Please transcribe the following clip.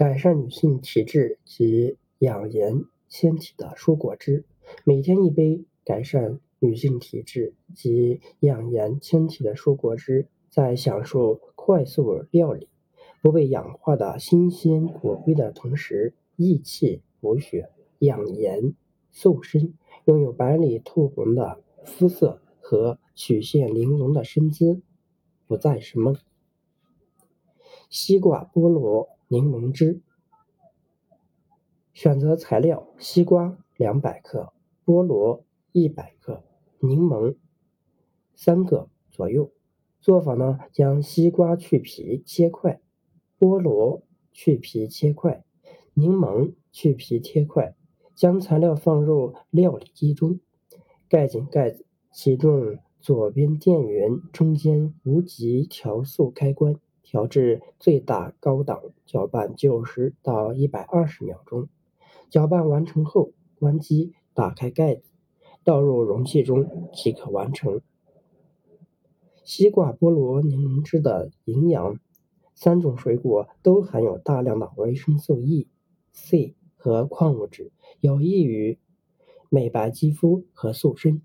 改善女性体质及养颜纤体的蔬果汁，每天一杯改善女性体质及养颜纤体的蔬果汁，在享受快速料理、不被氧化的新鲜果味的同时，益气补血、养颜瘦身，拥有白里透红的肤色和曲线玲珑的身姿，不再是梦。西瓜菠萝。柠檬汁，选择材料：西瓜两百克，菠萝一百克，柠檬三个左右。做法呢，将西瓜去皮切块，菠萝去皮切块，柠檬去皮切块。将材料放入料理机中，盖紧盖子，启动左边电源中间无极调速开关。调至最大高档，搅拌九十到一百二十秒钟。搅拌完成后，关机，打开盖子，倒入容器中即可完成。西瓜、菠萝、柠檬汁的营养，三种水果都含有大量的维生素 E、C 和矿物质，有益于美白肌肤和塑身。